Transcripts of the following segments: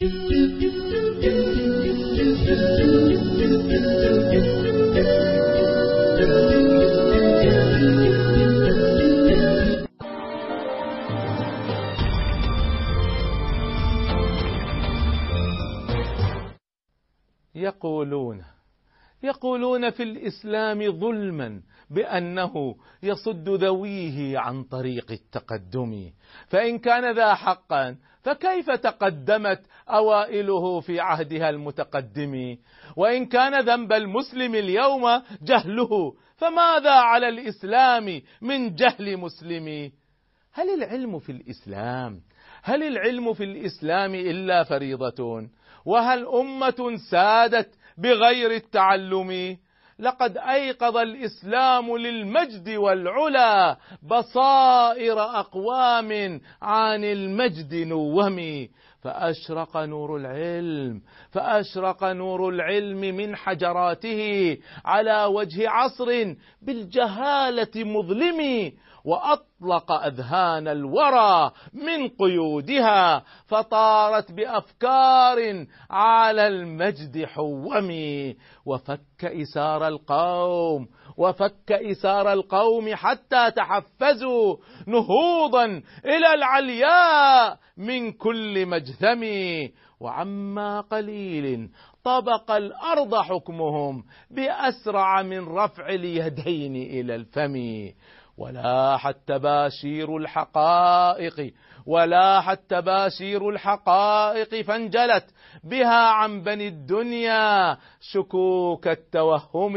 يقولون يقولون في الإسلام ظلما بأنه يصد ذويه عن طريق التقدم. فإن كان ذا حقا فكيف تقدمت أوائله في عهدها المتقدم. وإن كان ذنب المسلم اليوم جهله فماذا على الإسلام من جهل مسلم؟ هل العلم في الإسلام؟ هل العلم في الإسلام إلا فريضة؟ وهل أمة سادت بغير التعلم؟ لقد أيقظ الإسلام للمجد والعلا بصائر أقوام عن المجد نوم فأشرق نور العلم فأشرق نور العلم من حجراته على وجه عصر بالجهالة مظلم وأطلق أذهان الورى من قيودها فطارت بأفكار على المجد حومي وفك إسار القوم وفك إسار القوم حتى تحفزوا نهوضا إلى العلياء من كل مجثم وعما قليل طبق الأرض حكمهم بأسرع من رفع اليدين إلى الفم. ولاحت تباشير الحقائق ولاحت تباشير الحقائق فانجلت بها عن بني الدنيا شكوك التوهم.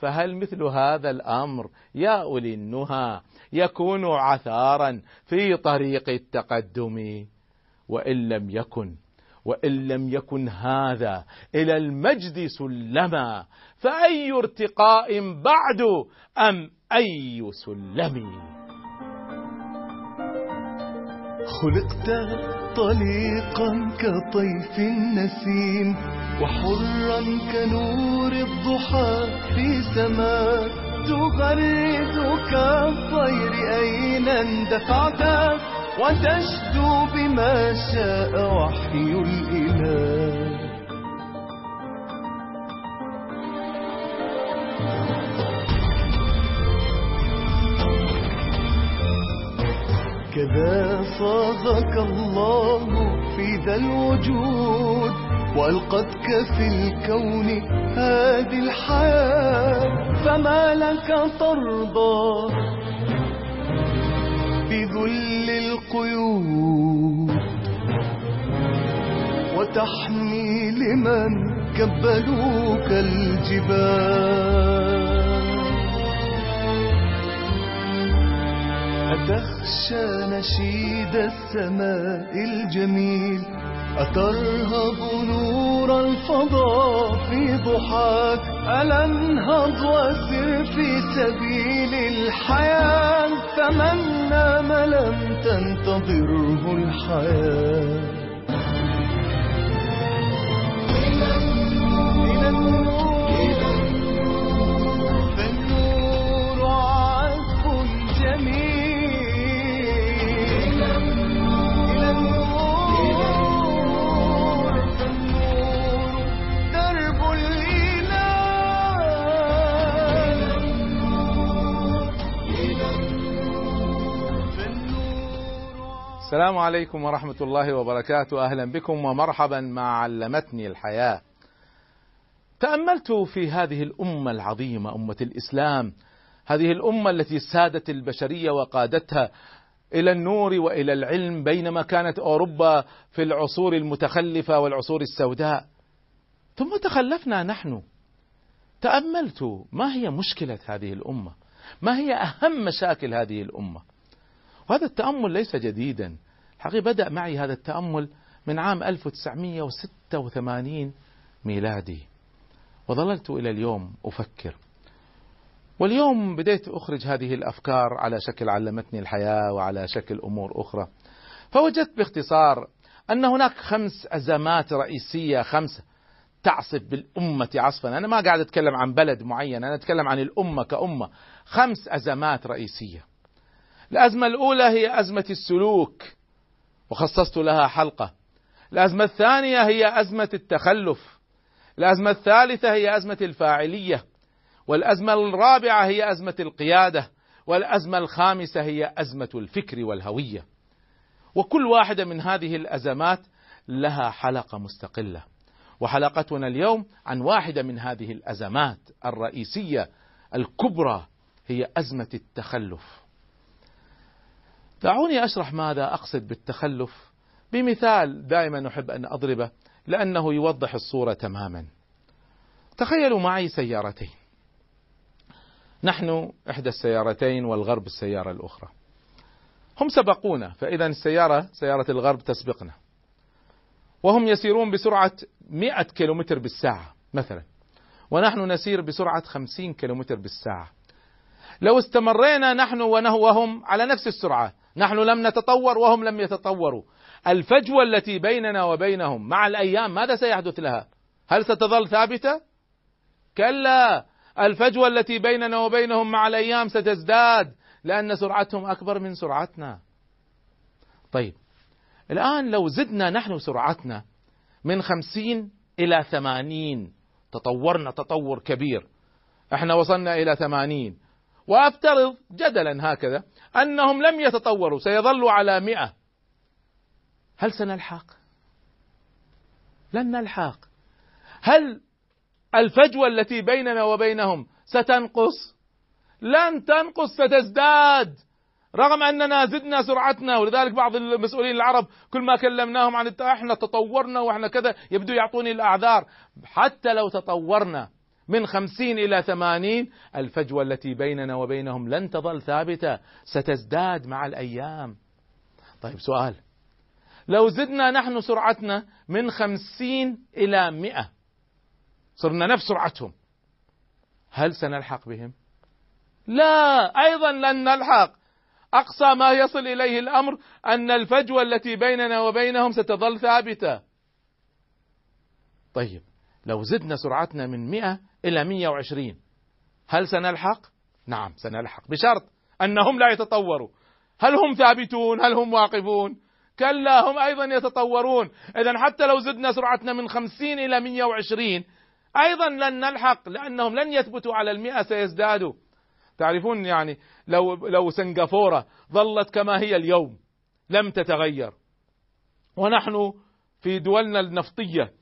فهل مثل هذا الأمر يا أولي النهى يكون عثارا في طريق التقدم؟ وإن لم يكن وإن لم يكن هذا إلى المجد سلما فأي ارتقاء بعد أم أي سلم؟ خلقت طليقا كطيف النسيم وحرا كنور الضحى في سماء تغرد كالطير أين اندفعت؟ وتشدو بما شاء وحي الإله. كذا صاغك الله في ذا الوجود وألقتك في الكون هذه الحياة فما لك ترضى؟ بذل القيود وتحمي لمن كبلوك الجبال. أتخشى نشيد السماء الجميل أترهب نور الفضاء في ضحاك ألا انهض في سبيل الحياة. فمن نام لم تنتظره الحياة. إلى النور السلام عليكم ورحمة الله وبركاته. أهلا بكم ومرحبا مع علمتني الحياة. تأملت في هذه الأمة العظيمة أمة الإسلام هذه الأمة التي سادت البشرية وقادتها إلى النور وإلى العلم بينما كانت أوروبا في العصور المتخلفة والعصور السوداء. ثم تخلفنا نحن. تأملت. ما هي مشكلة هذه الأمة؟ ما هي أهم مشاكل هذه الأمة؟ وهذا التأمل ليس جديدا. الحقيقة بدأ معي هذا التأمل من عام 1986 ميلادي وظللت إلى اليوم أفكر. واليوم بديت أخرج هذه الأفكار على شكل علمتني الحياة وعلى شكل أمور أخرى. فوجدت باختصار أن هناك خمس أزمات رئيسية خمسة تعصف بالأمة عصفا. أنا ما قاعد أتكلم عن بلد معين أنا أتكلم عن الأمة كأمة. خمس أزمات رئيسية. الأزمة الأولى هي أزمة السلوك وخصصت لها حلقة. الأزمة الثانية هي أزمة التخلف. الأزمة الثالثة هي أزمة الفاعلية. والأزمة الرابعة هي أزمة القيادة. والأزمة الخامسة هي أزمة الفكر والهوية. وكل واحدة من هذه الأزمات لها حلقة مستقلة. وحلقتنا اليوم عن واحدة من هذه الأزمات الرئيسية الكبرى هي أزمة التخلف. دعوني أشرح ماذا أقصد بالتخلف. بمثال دائما أحب أن أضربه لأنه يوضح الصورة تماما. تخيلوا معي سيارتين. نحن إحدى السيارتين والغرب السيارة الأخرى. هم سبقونا فإذا السيارة سيارة الغرب تسبقنا. وهم يسيرون بسرعة 100 كيلومتر بالساعة مثلا. ونحن نسير بسرعة 50 كيلومتر بالساعة. لو استمرينا نحن وهم على نفس السرعة نحن لم نتطور وهم لم يتطوروا. الفجوة التي بيننا وبينهم مع الأيام ماذا سيحدث لها؟ هل ستظل ثابتة؟ كلا الفجوة التي بيننا وبينهم مع الأيام ستزداد لأن سرعتهم أكبر من سرعتنا. طيب الآن لو زدنا نحن سرعتنا من خمسين إلى ثمانين تطورنا تطور كبير. إحنا وصلنا إلى ثمانين. وأفترض جدلا هكذا أنهم لم يتطوروا سيظلوا على مئة هل سنلحق؟ لن نلحق هل الفجوة التي بيننا وبينهم ستنقص؟ لن تنقص ستزداد رغم أننا زدنا سرعتنا ولذلك بعض المسؤولين العرب كل ما كلمناهم عن إحنا تطورنا وإحنا كذا يبدو يعطوني الأعذار حتى لو تطورنا من خمسين إلى ثمانين. الفجوة التي بيننا وبينهم لن تظل ثابتة ستزداد مع الأيام. طيب سؤال. لو زدنا نحن سرعتنا من خمسين إلى مئة صرنا نفس سرعتهم هل سنلحق بهم؟ لا أيضا لن نلحق. أقصى ما يصل إليه الأمر أن الفجوة التي بيننا وبينهم ستظل ثابتة. طيب لو زدنا سرعتنا من 100 إلى 120 هل سنلحق؟ نعم سنلحق بشرط أنهم لا يتطوروا هل هم ثابتون؟ هل هم واقفون؟ كلا هم أيضا يتطورون إذا حتى لو زدنا سرعتنا من 50 إلى 120 أيضا لن نلحق لأنهم لن يثبتوا على المئة سيزدادوا تعرفون يعني لو لو سنغافورة ظلت كما هي اليوم لم تتغير ونحن في دولنا النفطية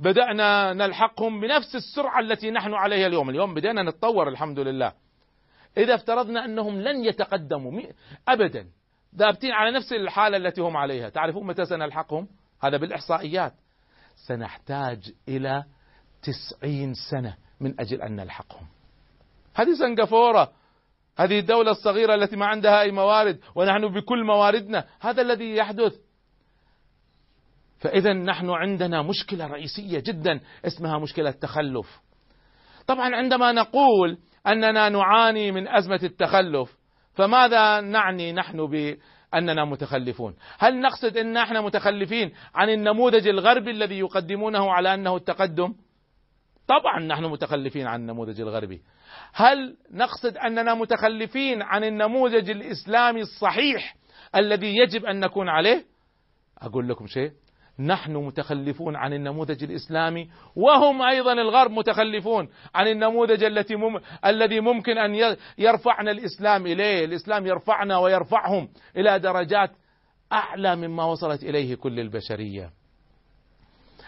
بدأنا نلحقهم بنفس السرعة التي نحن عليها اليوم. اليوم بدأنا نتطور الحمد لله. إذا افترضنا أنهم لن يتقدموا أبدا. ذابتين على نفس الحالة التي هم عليها. تعرفون متى سنلحقهم؟ هذا بالإحصائيات. سنحتاج إلى تسعين سنة من أجل أن نلحقهم. هذه سنغافورة. هذه الدولة الصغيرة التي ما عندها أي موارد ونحن بكل مواردنا. هذا الذي يحدث. فإذا نحن عندنا مشكلة رئيسية جدا اسمها مشكلة تخلف طبعا عندما نقول أننا نعاني من أزمة التخلف فماذا نعني نحن بأننا متخلفون؟ هل نقصد أن إحنا متخلفين عن النموذج الغربي الذي يقدمونه على أنه التقدم؟ طبعا نحن متخلفين عن النموذج الغربي. هل نقصد أننا متخلفين عن النموذج الإسلامي الصحيح الذي يجب أن نكون عليه؟ أقول لكم شيء نحن متخلفون عن النموذج الإسلامي وهم أيضا الغرب متخلفون عن النموذج التي مم... الذي ممكن أن يرفعنا الإسلام إليه، الإسلام يرفعنا ويرفعهم إلى درجات أعلى مما وصلت إليه كل البشرية.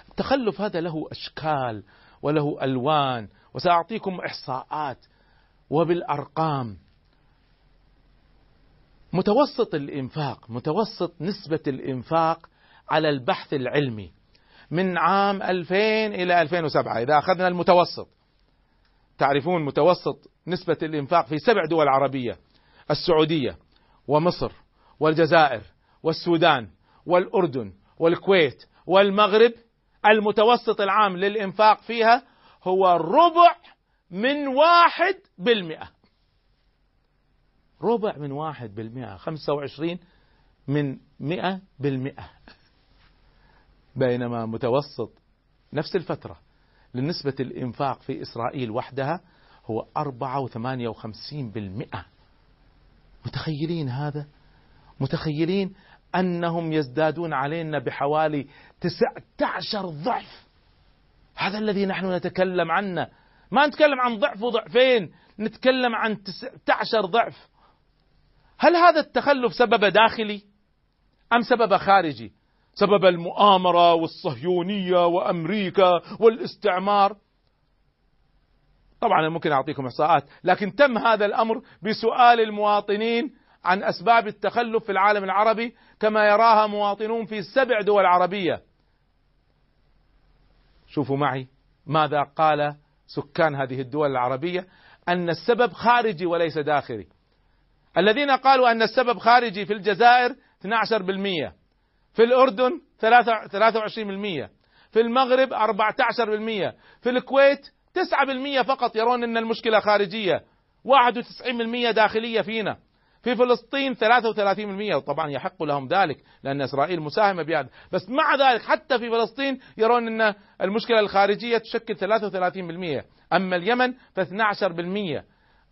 التخلف هذا له أشكال وله ألوان وسأعطيكم إحصاءات وبالأرقام متوسط الإنفاق متوسط نسبة الإنفاق على البحث العلمي من عام 2000 إلى 2007 إذا أخذنا المتوسط تعرفون متوسط نسبة الإنفاق في سبع دول عربية السعودية ومصر والجزائر والسودان والأردن والكويت والمغرب. المتوسط العام للإنفاق فيها هو ربع من واحد بالمئة. ربع من واحد بالمئة خمسة وعشرين من مئة بالمئة. بينما متوسط نفس الفترة لنسبة الإنفاق في إسرائيل وحدها هو أربعة وثمانية وخمسين بالمئة. متخيلين هذا؟ متخيلين أنهم يزدادون علينا بحوالي 19 ضعف. هذا الذي نحن نتكلم عنه. ما نتكلم عن ضعف وضعفين نتكلم عن 19 ضعف. هل هذا التخلف سبب داخلي أم سبب خارجي؟ سبب المؤامرة والصهيونية وأمريكا والاستعمار. طبعا ممكن أعطيكم إحصاءات لكن تم هذا الأمر بسؤال المواطنين عن أسباب التخلف في العالم العربي. كما يراها مواطنون في سبع دول عربية. شوفوا معي ماذا قال سكان هذه الدول العربية. أن السبب خارجي وليس داخلي. الذين قالوا أن السبب خارجي في الجزائر 12% في الأردن 23% في المغرب 14% في الكويت 9% فقط. يرون أن المشكلة خارجية. 91% داخلية فينا. في فلسطين 33% طبعا يحق لهم ذلك لأن إسرائيل مساهمة بهذا. بس مع ذلك حتى في فلسطين يرون أن المشكلة الخارجية تشكل 33% أما اليمن ف 12%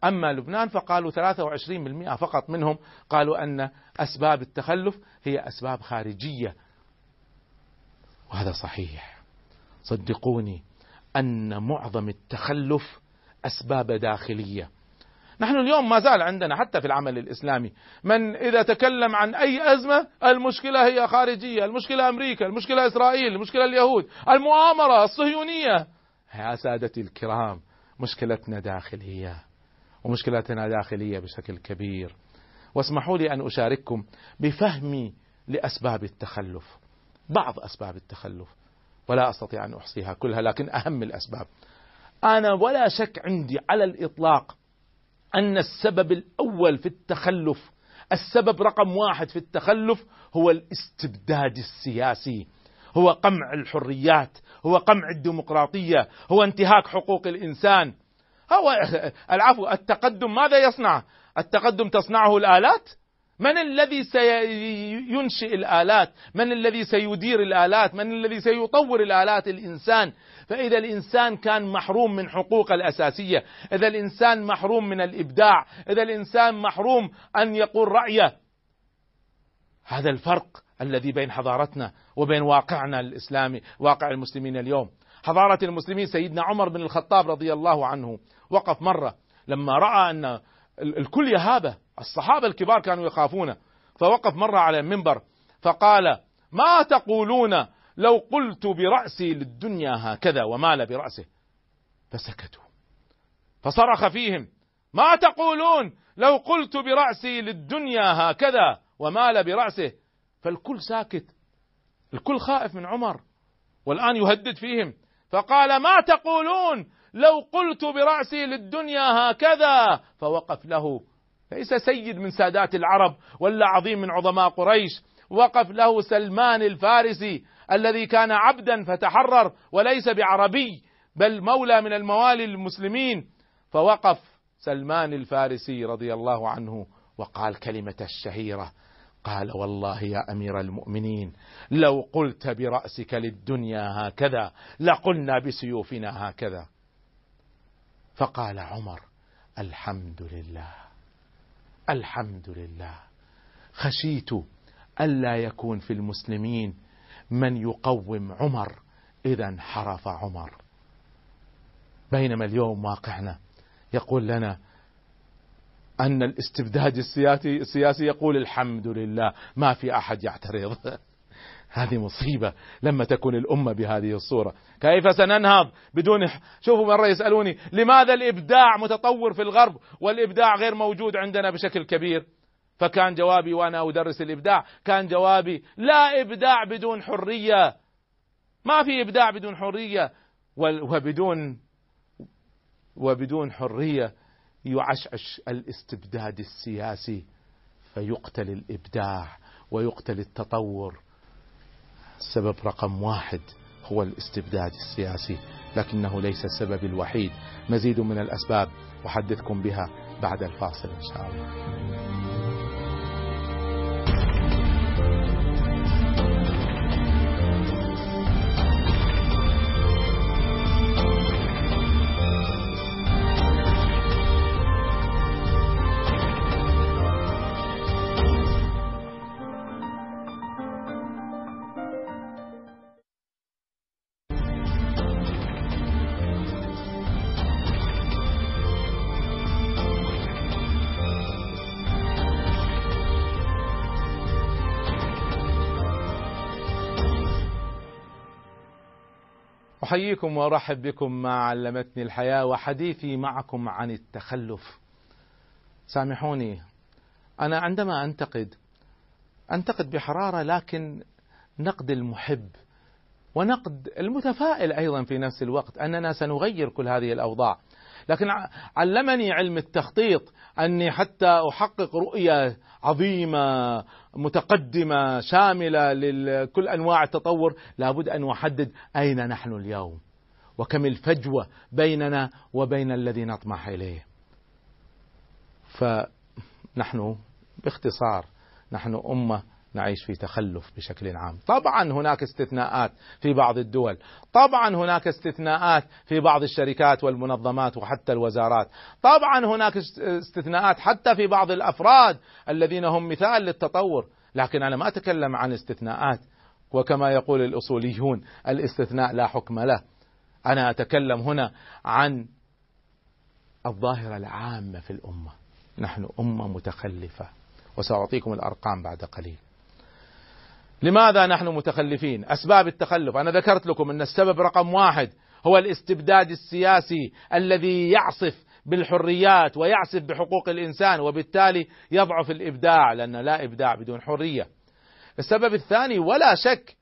أما لبنان فقالوا 23% فقط منهم قالوا أن أسباب التخلف هي أسباب خارجية. وهذا صحيح. صدقوني أن معظم التخلف أسباب داخلية. نحن اليوم ما زال عندنا حتى في العمل الإسلامي من إذا تكلم عن أي أزمة المشكلة هي خارجية المشكلة أمريكا المشكلة إسرائيل المشكلة اليهود المؤامرة الصهيونية. يا سادتي الكرام مشكلتنا داخلية. ومشكلتنا داخلية بشكل كبير. واسمحوا لي أن أشارككم بفهمي لأسباب التخلف بعض أسباب التخلف ولا أستطيع أن أحصيها كلها لكن أهم الأسباب. أنا ولا شك عندي على الإطلاق أن السبب الأول في التخلف السبب رقم واحد في التخلف هو الاستبداد السياسي هو قمع الحريات هو قمع الديمقراطية هو انتهاك حقوق الإنسان. هو العفو التقدم ماذا يصنع؟ التقدم تصنعه الآلات؟ من الذي سينشئ الآلات؟ من الذي سيدير الآلات؟ من الذي سيطور الآلات؟ الإنسان. فإذا الإنسان كان محروم من حقوق الأساسية إذا الإنسان محروم من الإبداع إذا الإنسان محروم أن يقول رأيه. هذا الفرق الذي بين حضارتنا وبين واقعنا الإسلامي واقع المسلمين اليوم. حضارة المسلمين سيدنا عمر بن الخطاب رضي الله عنه وقف مرة. لما رأى أن الكل يهابه الصحابة الكبار كانوا يخافون فوقف مرة على المنبر فقال ما تقولون لو قلت برأسي للدنيا هكذا ومال برأسه؟ فسكتوا. فصرخ فيهم ما تقولون لو قلت برأسي للدنيا هكذا ومال برأسه؟ فالكل ساكت. الكل خائف من عمر والآن يهدد فيهم. فقال ما تقولون لو قلت برأسي للدنيا هكذا فوقف له. ليس سيد من سادات العرب ولا عظيم من عظماء قريش. وقف له سلمان الفارسي الذي كان عبدا فتحرر وليس بعربي بل مولى من الموالي المسلمين. فوقف سلمان الفارسي رضي الله عنه وقال كلمة الشهيرة. قال والله يا أمير المؤمنين لو قلت برأسك للدنيا هكذا لقلنا بسيوفنا هكذا. فقال عمر الحمد لله الحمد لله. خشيت ألا يكون في المسلمين من يقوم عمر إذا انحرف عمر. بينما اليوم واقعنا يقول لنا أن الاستبداد السياسي السياسي يقول الحمد لله ما في أحد يعترض. هذه مصيبة لما تكون الأمة بهذه الصورة. كيف سننهض بدون شوفوا مرة يسألوني لماذا الإبداع متطور في الغرب والإبداع غير موجود عندنا بشكل كبير؟ فكان جوابي وأنا أدرس الإبداع كان جوابي لا إبداع بدون حرية. ما في إبداع بدون حرية. وبدون وبدون حرية يعشعش الاستبداد السياسي فيقتل الإبداع ويقتل التطور. السبب رقم واحد هو الاستبداد السياسي لكنه ليس السبب الوحيد. مزيد من الأسباب أحدثكم بها بعد الفاصل إن شاء الله. أحييكم وأرحب بكم مع علمتني الحياة وحديثي معكم عن التخلف. سامحوني أنا عندما أنتقد أنتقد بحرارة لكن نقد المحب ونقد المتفائل أيضا في نفس الوقت أننا سنغير كل هذه الأوضاع. لكن علمني علم التخطيط أني حتى أحقق رؤية عظيمة متقدمة شاملة لكل أنواع التطور لابد أن أحدد أين نحن اليوم وكم الفجوة بيننا وبين الذي نطمح إليه. فنحن باختصار نحن أمة نعيش في تخلف بشكل عام. طبعا هناك استثناءات في بعض الدول. طبعا هناك استثناءات في بعض الشركات والمنظمات وحتى الوزارات. طبعا هناك استثناءات حتى في بعض الأفراد الذين هم مثال للتطور. لكن أنا ما أتكلم عن استثناءات. وكما يقول الأصوليون الاستثناء لا حكم له. أنا أتكلم هنا عن الظاهرة العامة في الأمة. نحن أمة متخلفة. وسأعطيكم الأرقام بعد قليل. لماذا نحن متخلفين؟ أسباب التخلف. أنا ذكرت لكم أن السبب رقم واحد هو الاستبداد السياسي الذي يعصف بالحريات ويعصف بحقوق الإنسان وبالتالي يضعف الإبداع لأن لا إبداع بدون حرية. السبب الثاني ولا شك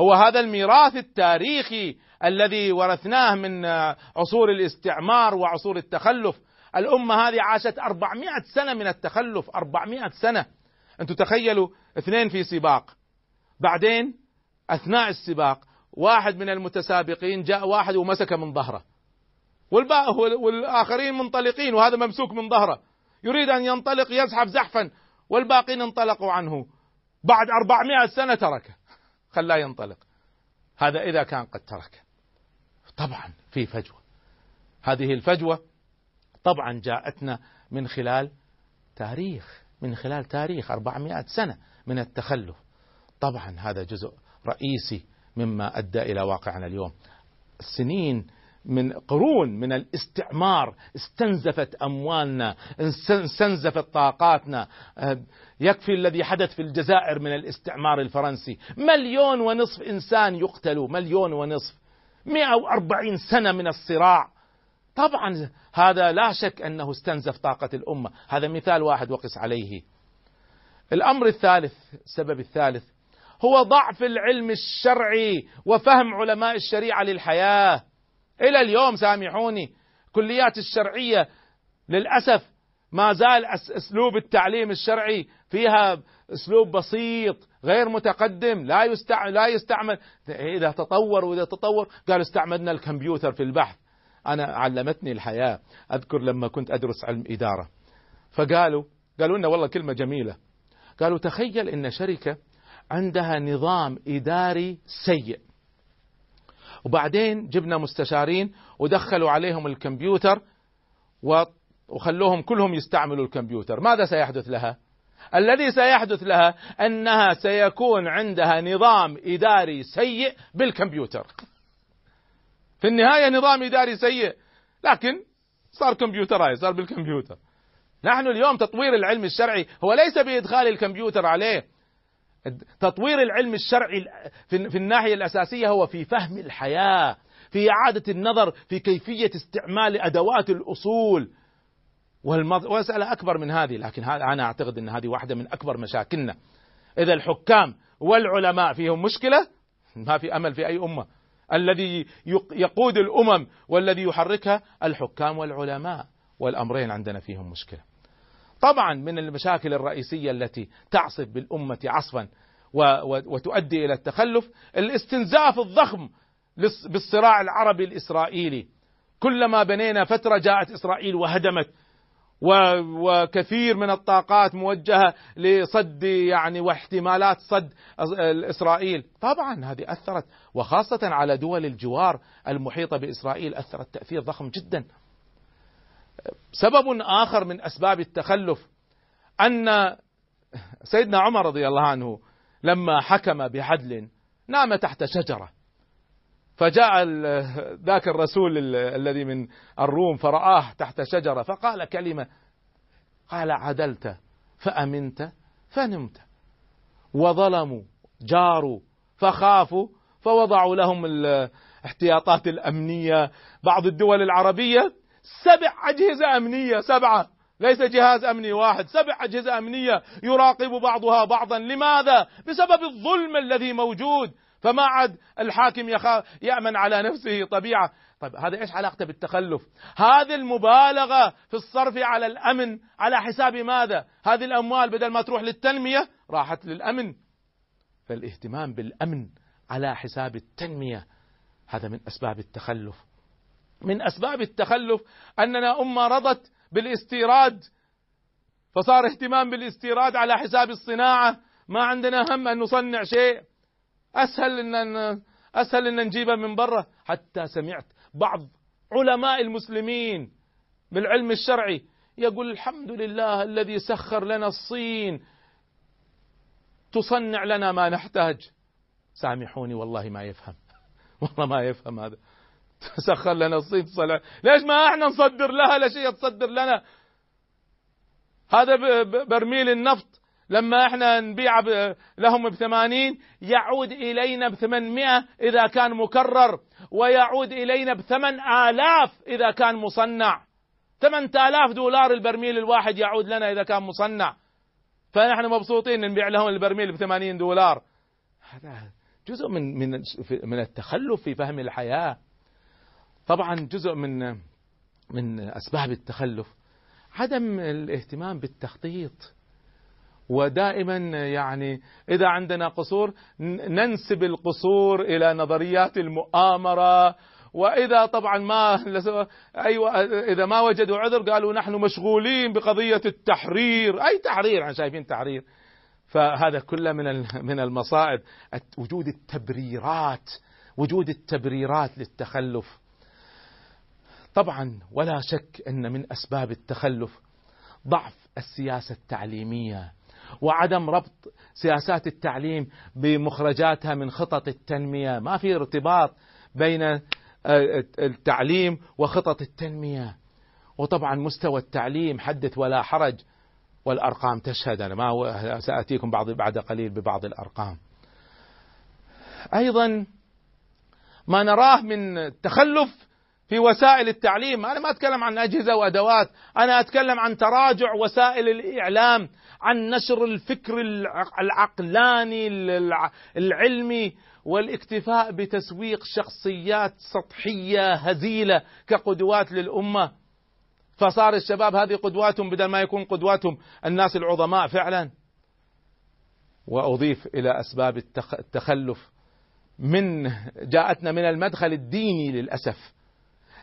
هو هذا الميراث التاريخي الذي ورثناه من عصور الاستعمار وعصور التخلف. الأمة هذه عاشت 400 سنة من التخلف 400 سنة. أنتم تخيلوا اثنين في سباق. بعدين أثناء السباق واحد من المتسابقين جاء واحد ومسك من ظهره. والآخرين منطلقين وهذا ممسوك من ظهره. يريد أن ينطلق يزحف زحفا والباقين انطلقوا عنه. بعد 400 سنة تركه خلاه ينطلق. هذا إذا كان قد تركه طبعا في فجوة. هذه الفجوة طبعا جاءتنا من خلال تاريخ من خلال تاريخ 400 سنة من التخلف. طبعا هذا جزء رئيسي مما أدى إلى واقعنا اليوم. سنين من قرون من الاستعمار استنزفت أموالنا، استنزفت طاقاتنا، يكفي الذي حدث في الجزائر من الاستعمار الفرنسي، مليون ونصف إنسان يقتلوا، مليون ونصف. 140 سنة من الصراع. طبعا هذا لا شك أنه استنزف طاقة الأمة، هذا مثال واحد وقس عليه. الأمر الثالث، السبب الثالث هو ضعف العلم الشرعي وفهم علماء الشريعة للحياة. إلى اليوم سامحوني كليات الشرعية للأسف ما زال أسلوب التعليم الشرعي فيها أسلوب بسيط غير متقدم لا يستعمل لا يستعمل. إذا تطور وإذا تطور قالوا استعملنا الكمبيوتر في البحث. أنا علمتني الحياة أذكر لما كنت أدرس علم إدارة. فقالوا قالوا لنا والله كلمة جميلة. قالوا تخيل إن شركة عندها نظام إداري سيء. وبعدين جبنا مستشارين ودخلوا عليهم الكمبيوتر وخلوهم كلهم يستعملوا الكمبيوتر. ماذا سيحدث لها؟ الذي سيحدث لها أنها سيكون عندها نظام إداري سيء بالكمبيوتر. في النهاية نظام إداري سيء لكن صار كمبيوترايز صار بالكمبيوتر. نحن اليوم تطوير العلم الشرعي هو ليس بإدخال الكمبيوتر عليه. تطوير العلم الشرعي في الناحية الأساسية هو في فهم الحياة في إعادة النظر في كيفية استعمال أدوات الأصول. والمساله أكبر من هذه لكن أنا أعتقد إن هذه واحدة من أكبر مشاكلنا. إذا الحكام والعلماء فيهم مشكلة؟ ما في أمل في أي أمة. الذي يقود الأمم والذي يحركها الحكام والعلماء والأمرين عندنا فيهم مشكلة. طبعا من المشاكل الرئيسية التي تعصف بالأمة عصفا وتؤدي إلى التخلف الاستنزاف الضخم بالصراع العربي الإسرائيلي كلما بنينا فترة جاءت إسرائيل وهدمت وكثير من الطاقات موجهة لصد يعني واحتمالات صد اسرائيل، طبعا هذه أثرت وخاصة على دول الجوار المحيطة بإسرائيل أثرت تأثير ضخم جدا. سبب آخر من أسباب التخلف أن سيدنا عمر رضي الله عنه لما حكم بعدل نام تحت شجرة. فجاء ذاك الرسول الذي من الروم فرآه تحت شجرة فقال كلمة قال عدلت فأمنت فنمت. وظلموا جاروا فخافوا فوضعوا لهم احتياطات الأمنية بعض الدول العربية سبع أجهزة أمنية سبعة ليس جهاز أمني واحد سبع أجهزة أمنية يراقب بعضها بعضا لماذا؟ بسبب الظلم الذي موجود فما عاد الحاكم يخاف يأمن على نفسه طبيعة طيب هذا إيش علاقته بالتخلف؟ هذه المبالغة في الصرف على الأمن على حساب ماذا؟ هذه الأموال بدل ما تروح للتنمية راحت للأمن فالاهتمام بالأمن على حساب التنمية هذا من أسباب التخلف من أسباب التخلف أننا أمة رضت بالاستيراد فصار اهتمام بالاستيراد على حساب الصناعة. ما عندنا هم أن نصنع شيء. أسهل أن أسهل أن نجيبه من برا. حتى سمعت بعض علماء المسلمين بالعلم الشرعي يقول الحمد لله الذي سخر لنا الصين تصنع لنا ما نحتاج. سامحوني والله ما يفهم. والله ما يفهم هذا. سخر لنا الصين تصنع ليش ما إحنا نصدر لها لا شيء تصدر لنا؟ هذا برميل النفط. لما إحنا نبيع لهم بثمانين يعود إلينا بثمانمائة إذا كان مكرر ويعود إلينا بثمان آلاف إذا كان مصنع. ثمانية آلاف دولار البرميل الواحد يعود لنا إذا كان مصنع. فنحن مبسوطين نبيع لهم البرميل ب 80 دولار. هذا جزء من من من التخلف في فهم الحياة. طبعا جزء من من أسباب التخلف عدم الاهتمام بالتخطيط. ودائما يعني إذا عندنا قصور ننسب القصور إلى نظريات المؤامرة. وإذا طبعا ما أيوه إذا ما وجدوا عذر قالوا نحن مشغولين بقضية التحرير. أي تحرير؟ إحنا شايفين تحرير. فهذا كله من من المصائب. وجود التبريرات وجود التبريرات للتخلف. طبعا ولا شك أن من أسباب التخلف ضعف السياسة التعليمية وعدم ربط سياسات التعليم بمخرجاتها من خطط التنمية. ما في ارتباط بين التعليم وخطط التنمية. وطبعا مستوى التعليم حدث ولا حرج والأرقام تشهد. أنا ما ساتيكم بعض بعد قليل ببعض الأرقام. أيضا ما نراه من تخلف في وسائل التعليم، أنا ما أتكلم عن أجهزة وأدوات، أنا أتكلم عن تراجع وسائل الإعلام، عن نشر الفكر العقلاني العلمي والاكتفاء بتسويق شخصيات سطحية هزيلة كقدوات للأمة. فصار الشباب هذه قدواتهم بدل ما يكون قدواتهم الناس العظماء فعلا. وأضيف إلى أسباب التخلف. من جاءتنا من المدخل الديني للأسف.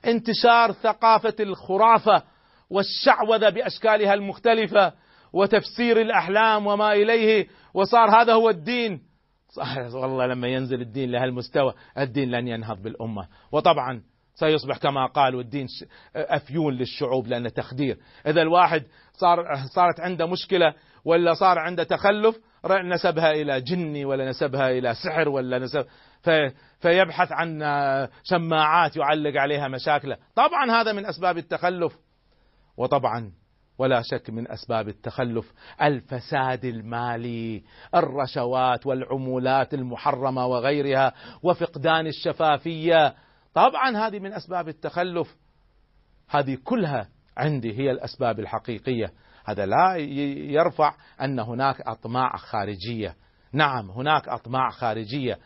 انتشار ثقافة الخرافة والشعوذة بأشكالها المختلفة وتفسير الأحلام وما إليه وصار هذا هو الدين. والله لما ينزل الدين لهالمستوى الدين لن ينهض بالأمة. وطبعا سيصبح كما قالوا الدين أفيون للشعوب لأنه تخدير. إذا الواحد صار صارت عنده مشكلة ولا صار عنده تخلف نسبها إلى جني ولا نسبها إلى سحر ولا نسب في فيبحث عن شماعات يعلق عليها مشاكله. طبعا هذا من أسباب التخلف. وطبعا ولا شك من أسباب التخلف الفساد المالي الرشوات والعمولات المحرمة وغيرها وفقدان الشفافية. طبعا هذه من أسباب التخلف. هذه كلها عندي هي الأسباب الحقيقية. هذا لا يرفع أن هناك أطماع خارجية. نعم هناك أطماع خارجية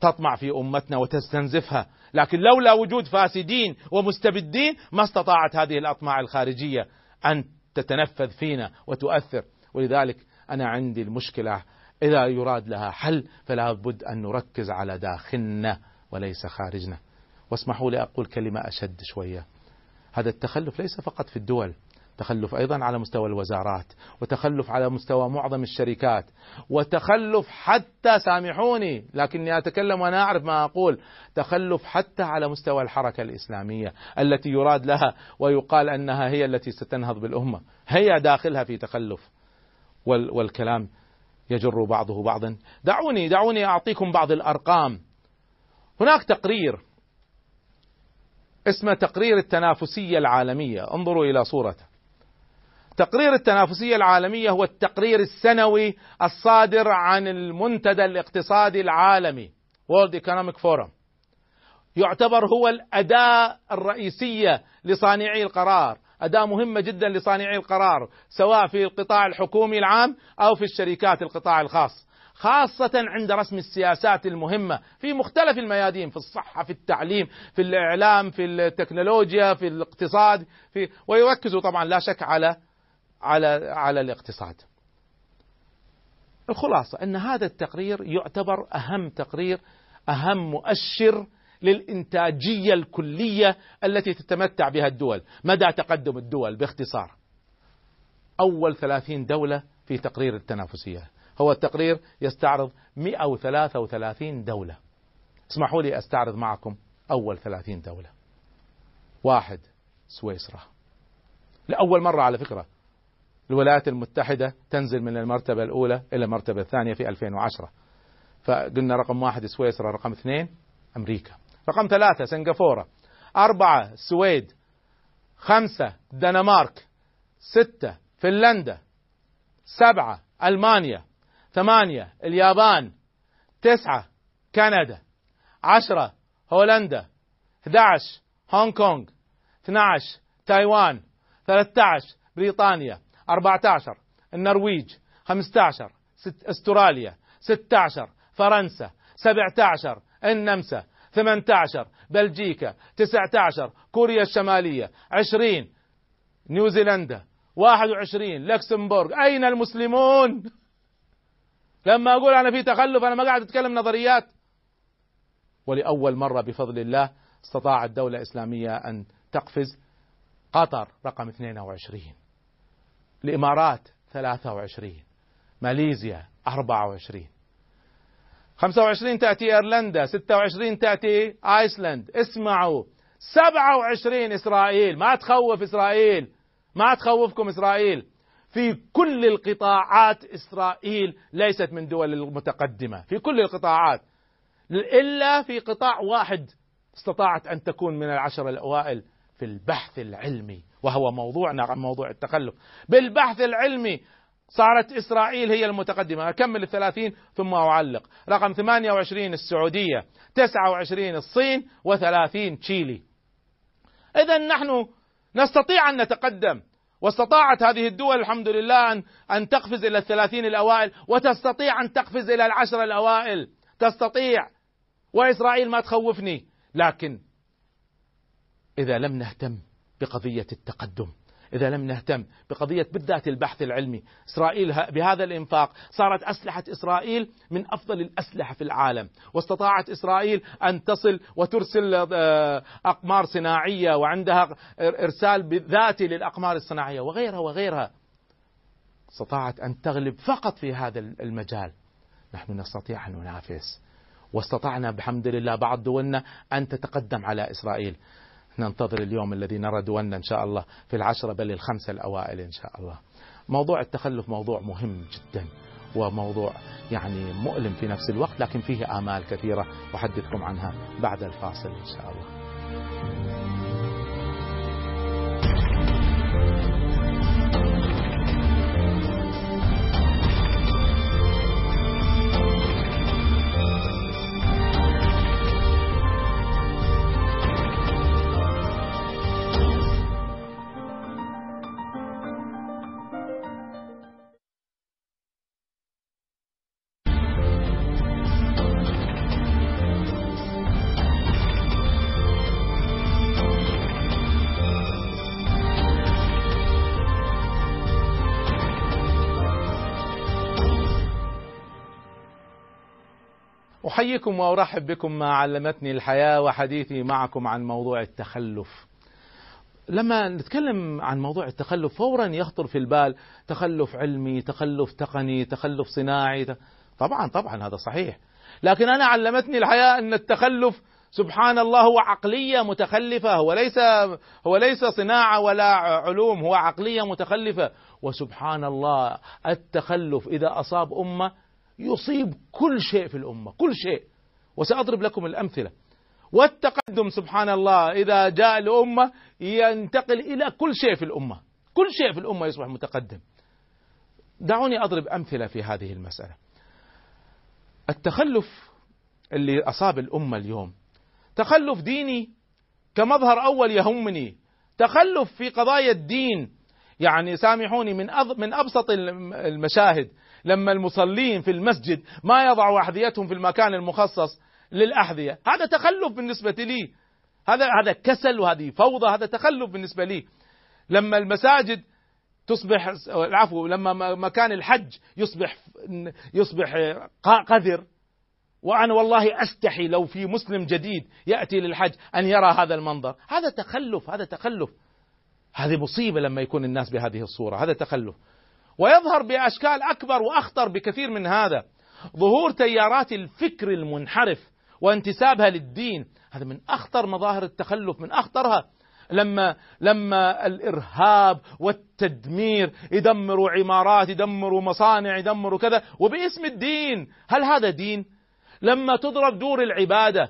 تطمع في أمتنا وتستنزفها. لكن لولا وجود فاسدين ومستبدين ما استطاعت هذه الأطماع الخارجية أن تتنفذ فينا وتؤثر. ولذلك أنا عندي المشكلة إذا يراد لها حل فلا بد أن نركز على داخلنا وليس خارجنا. واسمحوا لي أقول كلمة أشد شوية. هذا التخلف ليس فقط في الدول تخلف أيضا على مستوى الوزارات وتخلف على مستوى معظم الشركات وتخلف حتى سامحوني لكني أتكلم وأنا أعرف ما أقول تخلف حتى على مستوى الحركة الإسلامية التي يراد لها ويقال أنها هي التي ستنهض بالأمة. هي داخلها في تخلف. والكلام يجر بعضه بعضا. دعوني دعوني أعطيكم بعض الأرقام. هناك تقرير اسمه تقرير التنافسية العالمية. انظروا إلى صورته. تقرير التنافسية العالمية هو التقرير السنوي الصادر عن المنتدى الاقتصادي العالمي World Economic Forum. يعتبر هو الأداة الرئيسية لصانعي القرار أداة مهمة جدا لصانعي القرار سواء في القطاع الحكومي العام أو في الشركات القطاع الخاص خاصة عند رسم السياسات المهمة في مختلف الميادين في الصحة في التعليم في الإعلام في التكنولوجيا في الاقتصاد في ويركزوا طبعا لا شك على على على الاقتصاد. الخلاصة أن هذا التقرير يعتبر أهم تقرير أهم مؤشر للإنتاجية الكلية التي تتمتع بها الدول. مدى تقدم الدول باختصار؟ أول ثلاثين دولة في تقرير التنافسية. هو التقرير يستعرض 133 دولة. اسمحوا لي أستعرض معكم أول 30 دولة. واحد سويسرا. لأول مرة على فكرة. الولايات المتحدة تنزل من المرتبة الأولى إلى المرتبة الثانية في 2010 فقلنا رقم واحد سويسرا رقم اثنين أمريكا. رقم ثلاثة سنغافورة. أربعة السويد خمسة دنمارك. ستة فنلندا. سبعة ألمانيا. ثمانية اليابان. تسعة كندا. عشرة هولندا. 11 هونغ كونغ. 12 تايوان. 13 بريطانيا. 14 النرويج 15 ست- أستراليا 16 فرنسا 17 النمسا 18 بلجيكا 19 كوريا الشمالية 20 نيوزيلندا 21 لكسمبورغ. أين المسلمون؟ لما أقول أنا في تخلف أنا ما قاعد أتكلم نظريات. ولأول مرة بفضل الله استطاعت دولة إسلامية أن تقفز قطر رقم 22 الإمارات 23 ماليزيا 24 25 تأتي إيرلندا 26 تأتي آيسلند اسمعوا 27 إسرائيل ما تخوف إسرائيل ما تخوفكم إسرائيل. في كل القطاعات إسرائيل ليست من دول المتقدمة في كل القطاعات إلا في قطاع واحد استطاعت أن تكون من العشر الأوائل في البحث العلمي. وهو موضوعنا عن موضوع التخلف. بالبحث العلمي صارت إسرائيل هي المتقدمة. أكمل الثلاثين ثم أعلق. رقم 28 السعودية 29 الصين و30 تشيلي. إذا نحن نستطيع أن نتقدم. واستطاعت هذه الدول الحمد لله أن, أن تقفز إلى الثلاثين الأوائل وتستطيع أن تقفز إلى العشر الأوائل. تستطيع. وإسرائيل ما تخوفني. لكن إذا لم نهتم بقضية التقدم. إذا لم نهتم بقضية بالذات البحث العلمي إسرائيل بهذا الإنفاق صارت أسلحة إسرائيل من أفضل الأسلحة في العالم. واستطاعت إسرائيل أن تصل وترسل آه، أقمار صناعية وعندها إر- إرسال ذاتي للأقمار الصناعية وغيرها وغيرها. استطاعت أن تغلب فقط في هذا المجال. نحن نستطيع أن ننافس. واستطعنا بحمد لله بعض دولنا أن تتقدم على إسرائيل. ننتظر اليوم الذي نرى دولنا إن شاء الله في العشرة بل الخمسة الأوائل إن شاء الله. موضوع التخلف موضوع مهم جدا وموضوع يعني مؤلم في نفس الوقت لكن فيه آمال كثيرة أحدثكم عنها بعد الفاصل إن شاء الله. أحييكم وأرحب بكم ما علمتني الحياة وحديثي معكم عن موضوع التخلف. لما نتكلم عن موضوع التخلف فورا يخطر في البال تخلف علمي تخلف تقني تخلف صناعي. طبعا طبعا هذا صحيح. لكن أنا علمتني الحياة أن التخلف سبحان الله هو عقلية متخلفة. هو ليس هو ليس صناعة ولا علوم هو عقلية متخلفة. وسبحان الله التخلف إذا أصاب أمة يصيب كل شيء في الأمة كل شيء. وسأضرب لكم الأمثلة. والتقدم سبحان الله إذا جاء الأمة ينتقل إلى كل شيء في الأمة. كل شيء في الأمة يصبح متقدم. دعوني أضرب أمثلة في هذه المسألة. التخلف اللي أصاب الأمة اليوم. تخلف ديني كمظهر أول يهمني. تخلف في قضايا الدين. يعني سامحوني من. من أبسط الم- المشاهد. لما المصلين في المسجد ما يضعوا أحذيتهم في المكان المخصص للأحذية. هذا تخلف بالنسبة لي. هذا هذا كسل وهذه فوضى هذا تخلف بالنسبة لي. لما المساجد تصبح العفو لما مكان الحج يصبح يصبح قذر. وأنا والله أستحي لو في مسلم جديد يأتي للحج أن يرى هذا المنظر. هذا تخلف هذا تخلف. هذه مصيبة لما يكون الناس بهذه الصورة. هذا تخلف. ويظهر بأشكال أكبر وأخطر بكثير من هذا. ظهور تيارات الفكر المنحرف وانتسابها للدين هذا من أخطر مظاهر التخلف من أخطرها. لما لما الإرهاب والتدمير يدمروا عمارات يدمروا مصانع يدمروا كذا وباسم الدين هل هذا دين؟ لما تضرب دور العبادة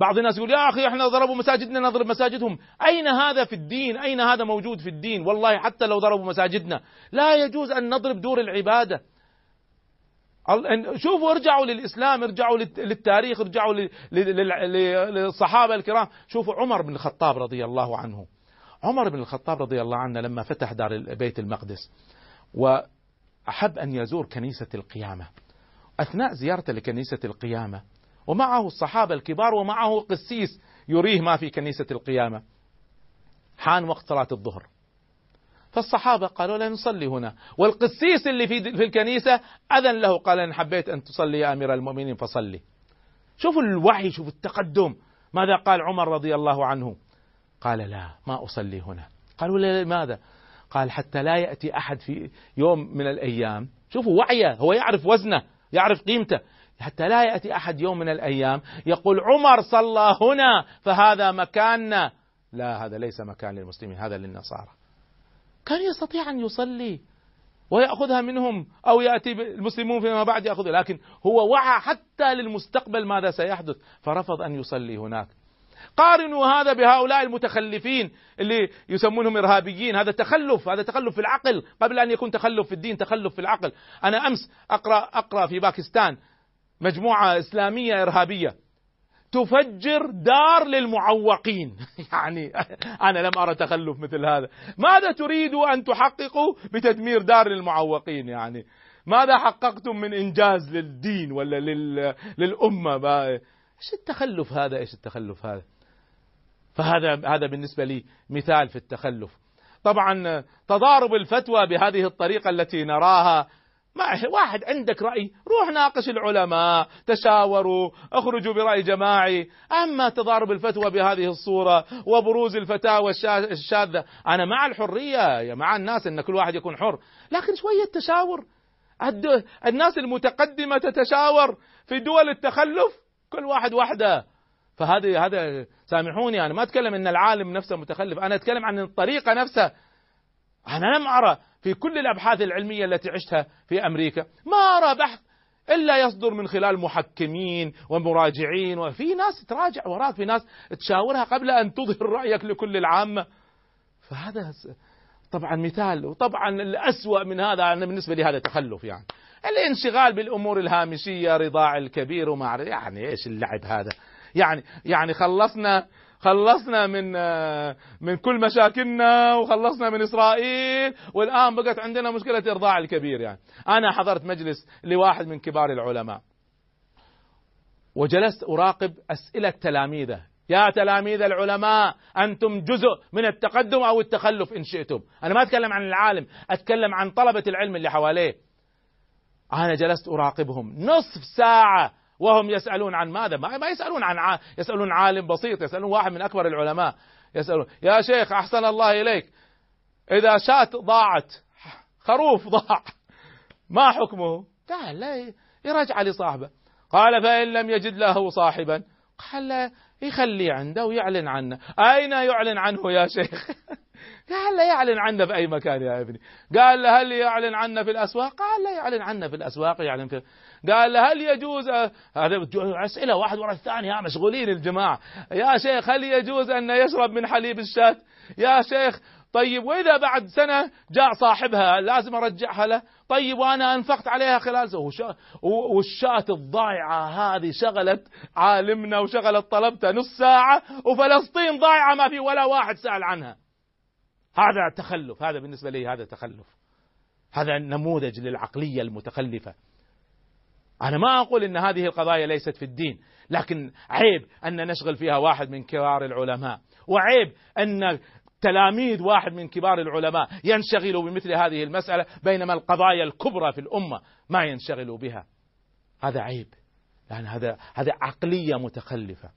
بعض الناس يقول يا أخي إحنا ضربوا مساجدنا نضرب مساجدهم. أين هذا في الدين؟ أين هذا موجود في الدين؟ والله حتى لو ضربوا مساجدنا. لا يجوز أن نضرب دور العبادة. أل- شوفوا ارجعوا للإسلام ارجعوا للت- للتاريخ ارجعوا للصحابة الكرام. شوفوا عمر بن الخطاب رضي الله عنه. عمر بن الخطاب رضي الله عنه لما فتح دار بيت المقدس وأحب أن يزور كنيسة القيامة. أثناء زيارته لكنيسة القيامة ومعه الصحابة الكبار ومعه قسيس يريه ما في كنيسة القيامة. حان وقت صلاة الظهر. فالصحابة قالوا لا نصلي هنا. والقسيس اللي في في الكنيسة أذن له قال إن حبيت أن تصلي يا أمير المؤمنين فصلي. شوفوا الوعي شوفوا التقدم. ماذا قال عمر رضي الله عنه؟ قال لا ما أصلي هنا. قالوا لماذا؟ قال حتى لا يأتي أحد في يوم من الأيام. شوفوا وعيه هو يعرف وزنه يعرف قيمته. حتى لا يأتي أحد يوم من الأيام يقول عمر صلى هنا فهذا مكاننا. لا هذا ليس مكان للمسلمين هذا للنصارى. كان يستطيع أن يصلي ويأخذها منهم أو يأتي المسلمون فيما بعد يأخذها لكن هو وعى حتى للمستقبل ماذا سيحدث؟ فرفض أن يصلي هناك. قارنوا هذا بهؤلاء المتخلفين اللي يسمونهم إرهابيين. هذا تخلف هذا تخلف في العقل. قبل أن يكون تخلف في الدين تخلف في العقل. أنا أمس أقرأ أقرأ في باكستان. مجموعة إسلامية إرهابية. تفجر دار للمعوقين. يعني أنا لم أرى تخلف مثل هذا. ماذا تريدوا أن تحققوا بتدمير دار للمعوقين؟ يعني ماذا حققتم من إنجاز للدين ولا لل... للأمة؟ ما... إيش التخلف هذا؟ إيش التخلف هذا؟ فهذا هذا بالنسبة لي مثال في التخلف. طبعا تضارب الفتوى بهذه الطريقة التي نراها ما واحد عندك رأي روح ناقش العلماء تشاوروا أخرجوا برأي جماعي. أما تضارب الفتوى بهذه الصورة وبروز الفتاوى الشا- الشاذة أنا مع الحرية مع الناس أن كل واحد يكون حر. لكن شوية تشاور الناس المتقدمة تتشاور في دول التخلف كل واحد وحده. فهذا هذا سامحوني أنا ما أتكلم إن العالم نفسه متخلف أنا أتكلم عن الطريقة نفسها. أنا لم أرى في كل الأبحاث العلمية التي عشتها في أمريكا. ما أرى بحث إلا يصدر من خلال محكمين ومراجعين وفي ناس تراجع وراك في ناس تشاورها قبل أن تظهر رأيك لكل العامة. فهذا طبعا مثال وطبعا الأسوأ من هذا أنا بالنسبة لي هذا تخلف يعني. الانشغال بالأمور الهامشية رضاع الكبير وما يعني إيش اللعب هذا؟ يعني يعني خلصنا خلصنا من آه، من كل مشاكلنا وخلصنا من إسرائيل والآن بقت عندنا مشكلة إرضاع الكبير يعني. أنا حضرت مجلس لواحد من كبار العلماء وجلست أراقب أسئلة تلاميذه. يا تلاميذ العلماء أنتم جزء من التقدم أو التخلف إن شئتم. أنا ما أتكلم عن العالم أتكلم عن طلبة العلم اللي حواليه. أنا جلست أراقبهم نصف ساعة وهم يسألون عن ماذا؟ ما يسألون عن ع... يسألون عالم بسيط يسألون واحد من أكبر العلماء. يسألون يا شيخ أحسن الله إليك. إذا شاة ضاعت خروف ضاع. ما حكمه؟ قال لا يرجع لصاحبه. قال فإن لم يجد له صاحبا. قال لا يخليه عنده ويعلن عنه. أين يعلن عنه يا شيخ؟ قال لا يعلن عنه في أي مكان يا ابني. قال له هل يعلن عنه في الأسواق؟ قال لا يعلن عنه في الأسواق يعلن في قال له هل يجوز هذا أسئلة واحد ورا الثانية مشغولين الجماعة. يا شيخ هل يجوز أن يشرب من حليب الشاة؟ يا شيخ طيب وإذا بعد سنة جاء صاحبها لازم أرجعها له. طيب وأنا أنفقت عليها خلال سنة والشاة الضائعة هذه شغلت عالمنا وشغلت طلبته نص ساعة وفلسطين ضائعة ما في ولا واحد سأل عنها. هذا تخلف هذا بالنسبة لي هذا تخلف. هذا نموذج للعقلية المتخلفة. أنا ما أقول أن هذه القضايا ليست في الدين لكن عيب أن نشغل فيها واحد من كبار العلماء وعيب أن تلاميذ واحد من كبار العلماء ينشغلوا بمثل هذه المسألة بينما القضايا الكبرى في الأمة ما ينشغلوا بها. هذا عيب يعني هذا هذا عقلية متخلفة.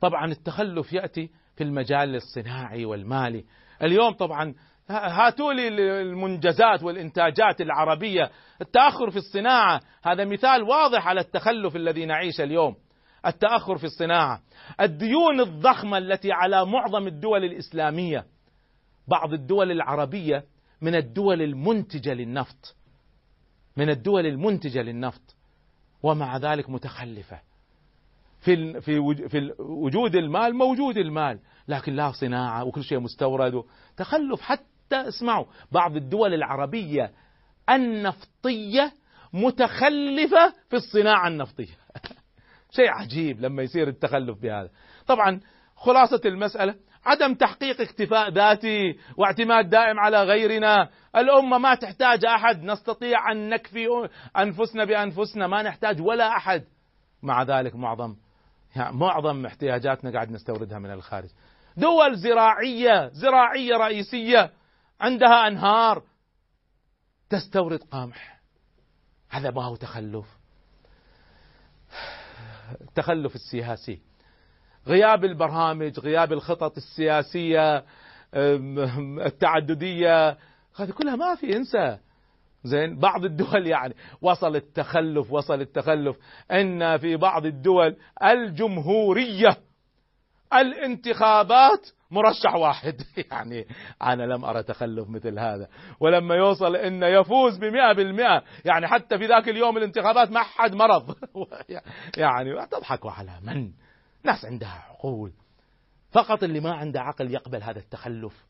طبعا التخلف يأتي في المجال الصناعي والمالي. اليوم طبعا هاتوا لي المنجزات والإنتاجات العربية. التأخر في الصناعة هذا مثال واضح على التخلف الذي نعيش اليوم. التأخر في الصناعة. الديون الضخمة التي على معظم الدول الإسلامية. بعض الدول العربية من الدول المنتجة للنفط. من الدول المنتجة للنفط. ومع ذلك متخلفة. في في في وجود المال موجود المال لكن لا صناعة وكل شيء مستورد. تخلف حتى اسمعوا بعض الدول العربية النفطية متخلفة في الصناعة النفطية. شيء عجيب لما يصير التخلف بهذا. طبعا خلاصة المسألة عدم تحقيق اكتفاء ذاتي واعتماد دائم على غيرنا. الأمة ما تحتاج أحد نستطيع أن نكفي أنفسنا بأنفسنا ما نحتاج ولا أحد. مع ذلك معظم يعني معظم احتياجاتنا قاعد نستوردها من الخارج. دول زراعية زراعية رئيسية عندها أنهار تستورد قمح. هذا ما هو تخلف. التخلف السياسي. غياب البرامج غياب الخطط السياسية التعددية. هذه كلها ما في انسى. زين؟ بعض الدول يعني. وصل التخلف وصل التخلف. إن في بعض الدول الجمهورية الانتخابات مرشح واحد. يعني أنا لم أرى تخلف مثل هذا. ولما يوصل أن يفوز بمئة بالمئة يعني حتى في ذاك اليوم الانتخابات ما حد مرض. يعني تضحكوا على من؟ ناس عندها عقول. فقط اللي ما عنده عقل يقبل هذا التخلف.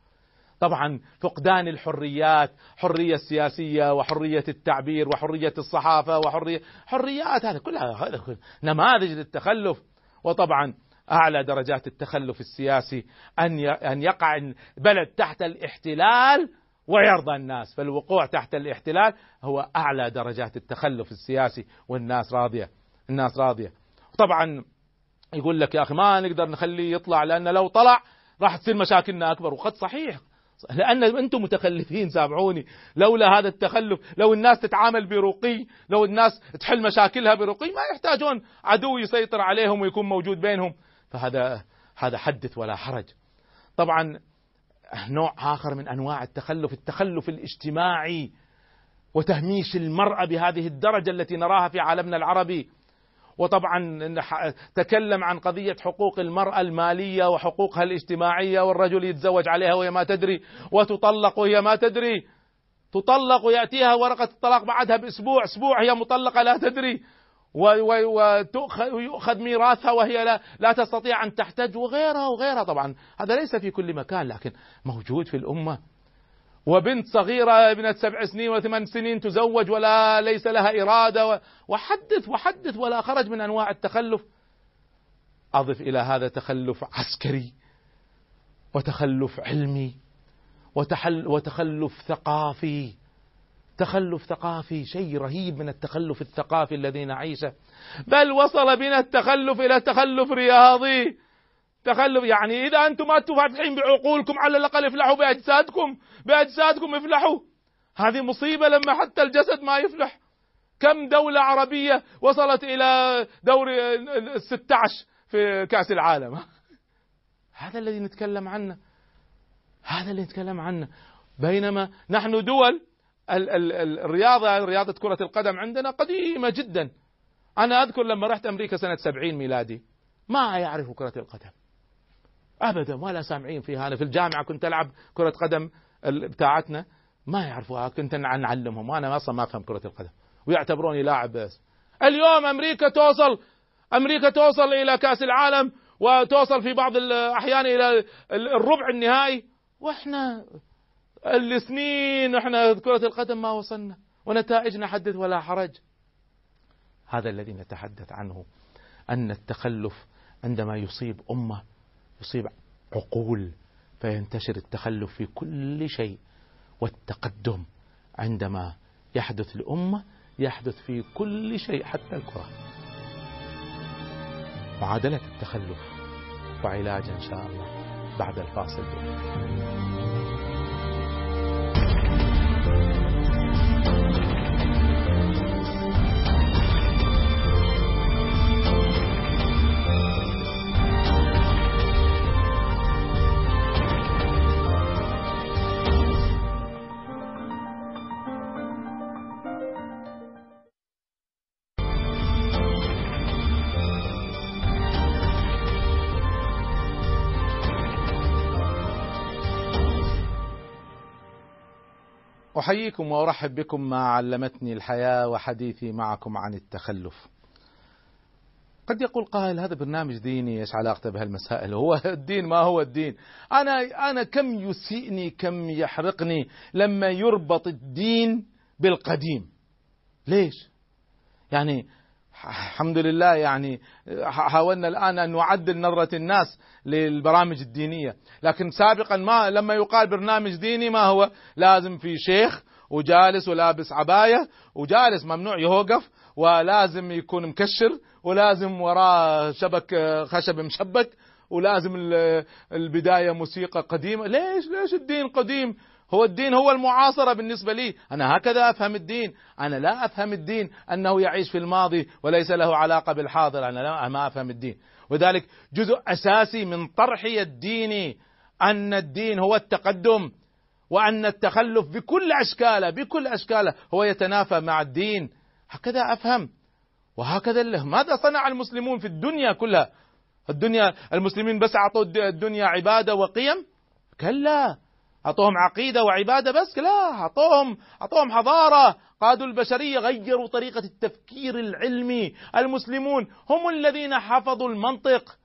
طبعا فقدان الحريات حرية السياسية وحرية التعبير وحرية الصحافة وحرية حريات هذا كلها هذا كل- نماذج للتخلف. وطبعا أعلى درجات التخلف السياسي أن أن يقع بلد تحت الاحتلال ويرضى الناس فالوقوع تحت الاحتلال هو أعلى درجات التخلف السياسي والناس راضية الناس راضية. طبعا يقول لك يا أخي ما نقدر نخليه يطلع لأن لو طلع راح تصير مشاكلنا أكبر وقد صحيح لأن أنتم متخلفين سامعوني. لولا هذا التخلف لو الناس تتعامل برقي لو الناس تحل مشاكلها برقي ما يحتاجون عدو يسيطر عليهم ويكون موجود بينهم. فهذا هذا حدث ولا حرج. طبعا نوع آخر من أنواع التخلف التخلف الاجتماعي وتهميش المرأة بهذه الدرجة التي نراها في عالمنا العربي. وطبعا تكلم عن قضية حقوق المرأة المالية وحقوقها الاجتماعية والرجل يتزوج عليها وهي ما تدري وتطلق وهي ما تدري. تطلق ويأتيها ورقة الطلاق بعدها بأسبوع أسبوع هي مطلقة لا تدري. ويؤخذ ميراثها وهي لا, لا تستطيع أن تحتج وغيرها وغيرها. طبعا هذا ليس في كل مكان لكن موجود في الأمة. وبنت صغيرة ابنة سبع سنين وثمان سنين تزوج ولا ليس لها إرادة وحدث وحدث ولا خرج من أنواع التخلف. أضف إلى هذا تخلف عسكري وتخلف علمي وتحل وتخلف ثقافي. تخلف ثقافي شيء رهيب من التخلف الثقافي الذي نعيشه. بل وصل بنا التخلف إلى تخلف رياضي. تخلف يعني إذا أنتم ما أنتم فاتحين بعقولكم على الأقل افلحوا بأجسادكم بأجسادكم افلحوا. هذه مصيبة لما حتى الجسد ما يفلح. كم دولة عربية وصلت إلى دور الستة عشر في كأس العالم؟ هذا الذي نتكلم عنه. هذا اللي نتكلم عنه. بينما نحن دول ال ال ال الرياضة رياضة كرة القدم عندنا قديمة جدا. أنا أذكر لما رحت أمريكا سنة سبعين ميلادي ما يعرف كرة القدم. ابدا ولا سامعين فيها أنا في الجامعة كنت ألعب كرة قدم بتاعتنا. ما يعرفوها كنت نعلمهم. وأنا أصلا ما أفهم كرة القدم. ويعتبروني لاعب بس. اليوم أمريكا توصل. أمريكا توصل إلى كأس العالم وتوصل في بعض الاحيان إلى الربع النهائي. وإحنا السنين إحنا كرة القدم ما وصلنا. ونتائجنا حدث ولا حرج. هذا الذي نتحدث عنه أن التخلف عندما يصيب أمة يصيب عقول فينتشر التخلف في كل شيء والتقدم عندما يحدث لأمة يحدث في كل شيء حتى الكرة. معادلة التخلف وعلاج إن شاء الله بعد الفاصل. بإذن أحييكم وأرحب بكم ما علمتني الحياة وحديثي معكم عن التخلف. قد يقول قائل هذا برنامج ديني إيش علاقته بهالمسائل هو الدين ما هو الدين؟ أنا أنا كم يسيئني كم يحرقني لما يربط الدين بالقديم. ليش؟ يعني الحمد لله يعني حاولنا الآن أن نعدل نظرة الناس للبرامج الدينية، لكن سابقا ما لما يقال برنامج ديني ما هو؟ لازم في شيخ وجالس ولابس عباية وجالس ممنوع يوقف ولازم يكون مكشر ولازم وراه شبك خشب مشبك ولازم البداية موسيقى قديمة، ليش؟ ليش الدين قديم؟ هو الدين هو المعاصرة بالنسبة لي. أنا هكذا أفهم الدين. أنا لا أفهم الدين أنه يعيش في الماضي وليس له علاقة بالحاضر. أنا لا ما أفهم الدين. وذلك جزء أساسي من طرحي الديني أن الدين هو التقدم وأن التخلف بكل أشكاله بكل أشكاله هو يتنافى مع الدين. هكذا أفهم. وهكذا له. ماذا صنع المسلمون في الدنيا كلها؟ الدنيا المسلمين بس أعطوا الدنيا عبادة وقيم؟ كلا. أعطوهم عقيدة وعبادة بس؟ لا أعطوهم أعطوهم حضارة. قادوا البشرية غيروا طريقة التفكير العلمي. المسلمون هم الذين حفظوا المنطق.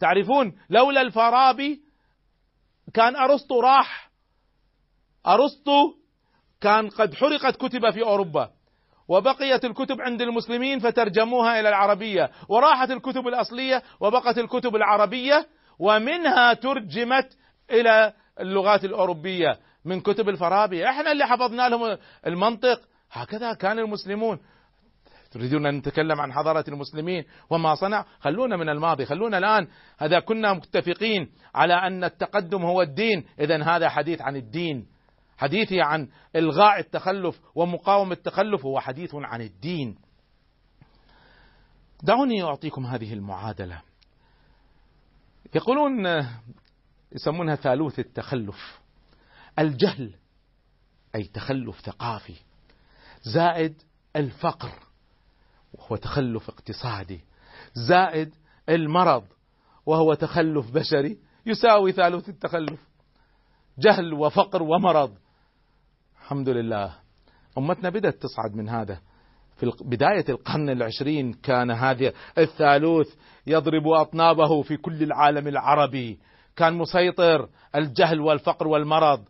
تعرفون لولا الفارابي كان أرسطو راح. أرسطو كان قد حرقت كتب في أوروبا. وبقيت الكتب عند المسلمين فترجموها إلى العربية. وراحت الكتب الأصلية وبقت الكتب العربية. ومنها ترجمت إلى اللغات الأوروبية من كتب الفارابي إحنا اللي حفظنا لهم المنطق. هكذا كان المسلمون. تريدون أن نتكلم عن حضارة المسلمين وما صنع؟ خلونا من الماضي. خلونا الآن. هذا كنا متفقين على أن التقدم هو الدين. إذا هذا حديث عن الدين. حديثي عن إلغاء التخلف ومقاومة التخلف هو حديث عن الدين. دعوني أعطيكم هذه المعادلة. يقولون يسمونها ثالوث التخلف. الجهل أي تخلف ثقافي. زائد الفقر وهو تخلف اقتصادي. زائد المرض وهو تخلف بشري. يساوي ثالوث التخلف. جهل وفقر ومرض. الحمد لله. أمتنا بدأت تصعد من هذا. في بداية القرن العشرين كان هذا الثالوث يضرب أطنابه في كل العالم العربي. كان مسيطر الجهل والفقر والمرض.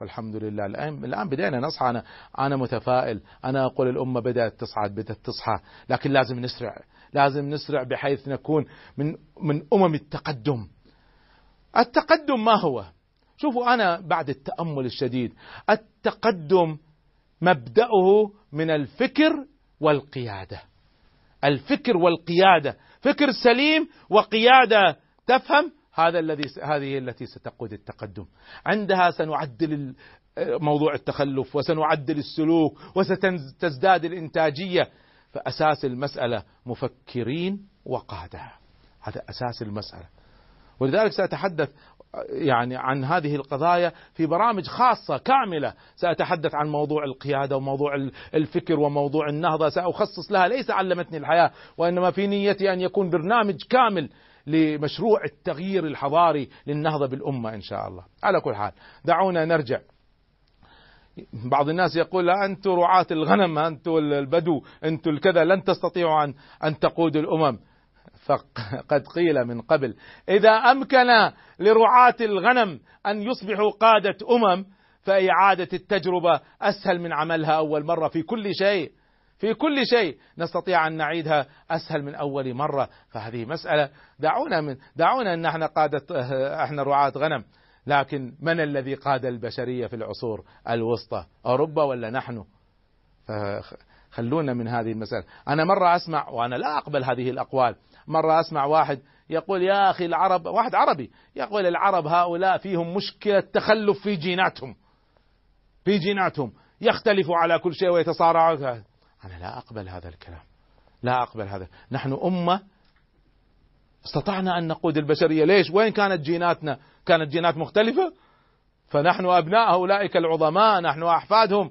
والحمد لله الآن الآن بدينا نصحى. أنا أنا متفائل. أنا أقول الأمة بدأت تصعد بدأت تصحى. لكن لازم نسرع. لازم نسرع بحيث نكون من من أمم التقدم. التقدم ما هو؟ شوفوا أنا بعد التأمل الشديد. التقدم مبدأه من الفكر والقيادة. الفكر والقيادة. فكر سليم وقيادة. تفهم؟ هذا الذي هذه التي ستقود التقدم. عندها سنعدل موضوع التخلف وسنعدل السلوك وستزداد الإنتاجية. فأساس المسألة مفكرين وقادة. هذا أساس المسألة. ولذلك سأتحدث يعني عن هذه القضايا في برامج خاصة كاملة. سأتحدث عن موضوع القيادة وموضوع الفكر وموضوع النهضة. سأخصص لها ليس علمتني الحياة وإنما في نيتي أن يكون برنامج كامل لمشروع التغيير الحضاري للنهضة بالأمة إن شاء الله. على كل حال دعونا نرجع. بعض الناس يقول أنتم رعاة الغنم أنتم البدو أنتم الكذا لن تستطيعوا أن أن تقودوا الأمم. فقد قيل من قبل إذا أمكن لرعاة الغنم أن يصبحوا قادة أمم فإعادة التجربة أسهل من عملها أول مرة في كل شيء. في كل شيء. نستطيع أن نعيدها أسهل من أول مرة. فهذه مسألة. دعونا من دعونا أن إحنا قادة إحنا رعاة غنم. لكن من الذي قاد البشرية في العصور الوسطى؟ أوروبا ولا نحن؟ فخلونا من هذه المسألة. أنا مرة أسمع وأنا لا أقبل هذه الأقوال. مرة أسمع واحد يقول يا أخي العرب واحد عربي يقول العرب هؤلاء فيهم مشكلة تخلف في جيناتهم. في جيناتهم. يختلفوا على كل شيء ويتصارعوا أنا لا أقبل هذا الكلام. لا أقبل هذا. نحن أمة استطعنا أن نقود البشرية. ليش؟ وين كانت جيناتنا؟ كانت جينات مختلفة؟ فنحن أبناء أولئك العظماء. نحن أحفادهم.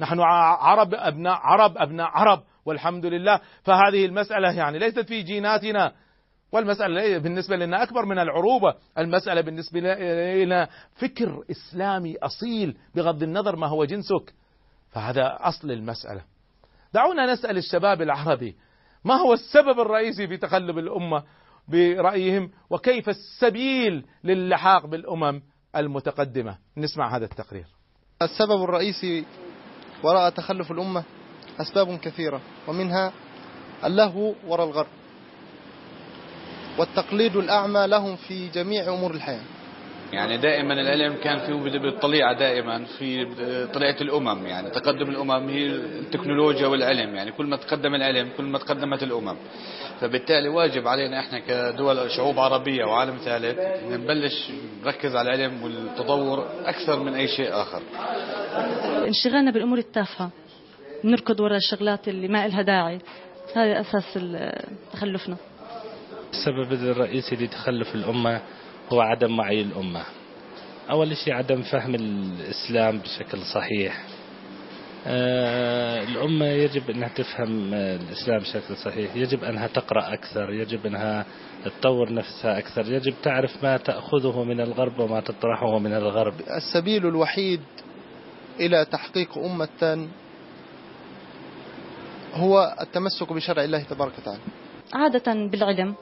نحن عرب أبناء عرب أبناء عرب. والحمد لله. فهذه المسألة يعني ليست في جيناتنا. والمسألة بالنسبة لنا أكبر من العروبة. المسألة بالنسبة لنا فكر إسلامي أصيل بغض النظر ما هو جنسك. فهذا أصل المسألة. دعونا نسأل الشباب العربي ما هو السبب الرئيسي في تقلب الأمة برأيهم؟ وكيف السبيل للحاق بالأمم المتقدمة؟ نسمع هذا التقرير. السبب الرئيسي وراء تخلف الأمة أسباب كثيرة ومنها اللهو وراء الغرب والتقليد الأعمى لهم في جميع أمور الحياة. يعني دائما العلم كان فيه بالطليعة دائما في طليعة الأمم يعني تقدم الأمم هي التكنولوجيا والعلم يعني كل ما تقدم العلم كل ما تقدمت الأمم. فبالتالي واجب علينا إحنا كدول شعوب عربية وعالم ثالث نبلش نركز على العلم والتطور أكثر من أي شيء آخر. انشغالنا بالأمور التافهة. نركض وراء الشغلات اللي ما إلها داعي. هذا أساس ال- تخلفنا. السبب الرئيسي لتخلف الأمة هو عدم وعي الأمة أول شيء عدم فهم الإسلام بشكل صحيح. آه، الأمة يجب أنها تفهم الإسلام بشكل صحيح. يجب أنها تقرأ أكثر. يجب أنها تطور نفسها أكثر. يجب تعرف ما تأخذه من الغرب وما تطرحه من الغرب. السبيل الوحيد إلى تحقيق أمة هو التمسك بشرع الله تبارك وتعالى. عادة بالعلم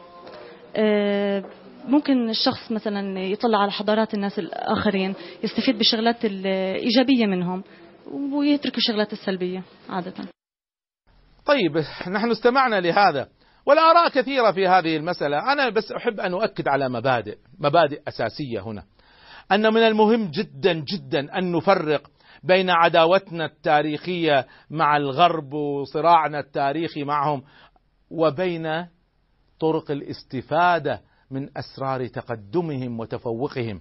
آه، ممكن الشخص مثلا يطلع على حضارات الناس الآخرين يستفيد بالشغلات الإيجابية منهم ويترك الشغلات السلبية عادة. طيب نحن استمعنا لهذا والآراء كثيرة في هذه المسألة. أنا بس أحب أن أؤكد على مبادئ مبادئ أساسية هنا. أن من المهم جدا جدا أن نفرق بين عداوتنا التاريخية مع الغرب وصراعنا التاريخي معهم وبين طرق الاستفادة من أسرار تقدمهم وتفوقهم.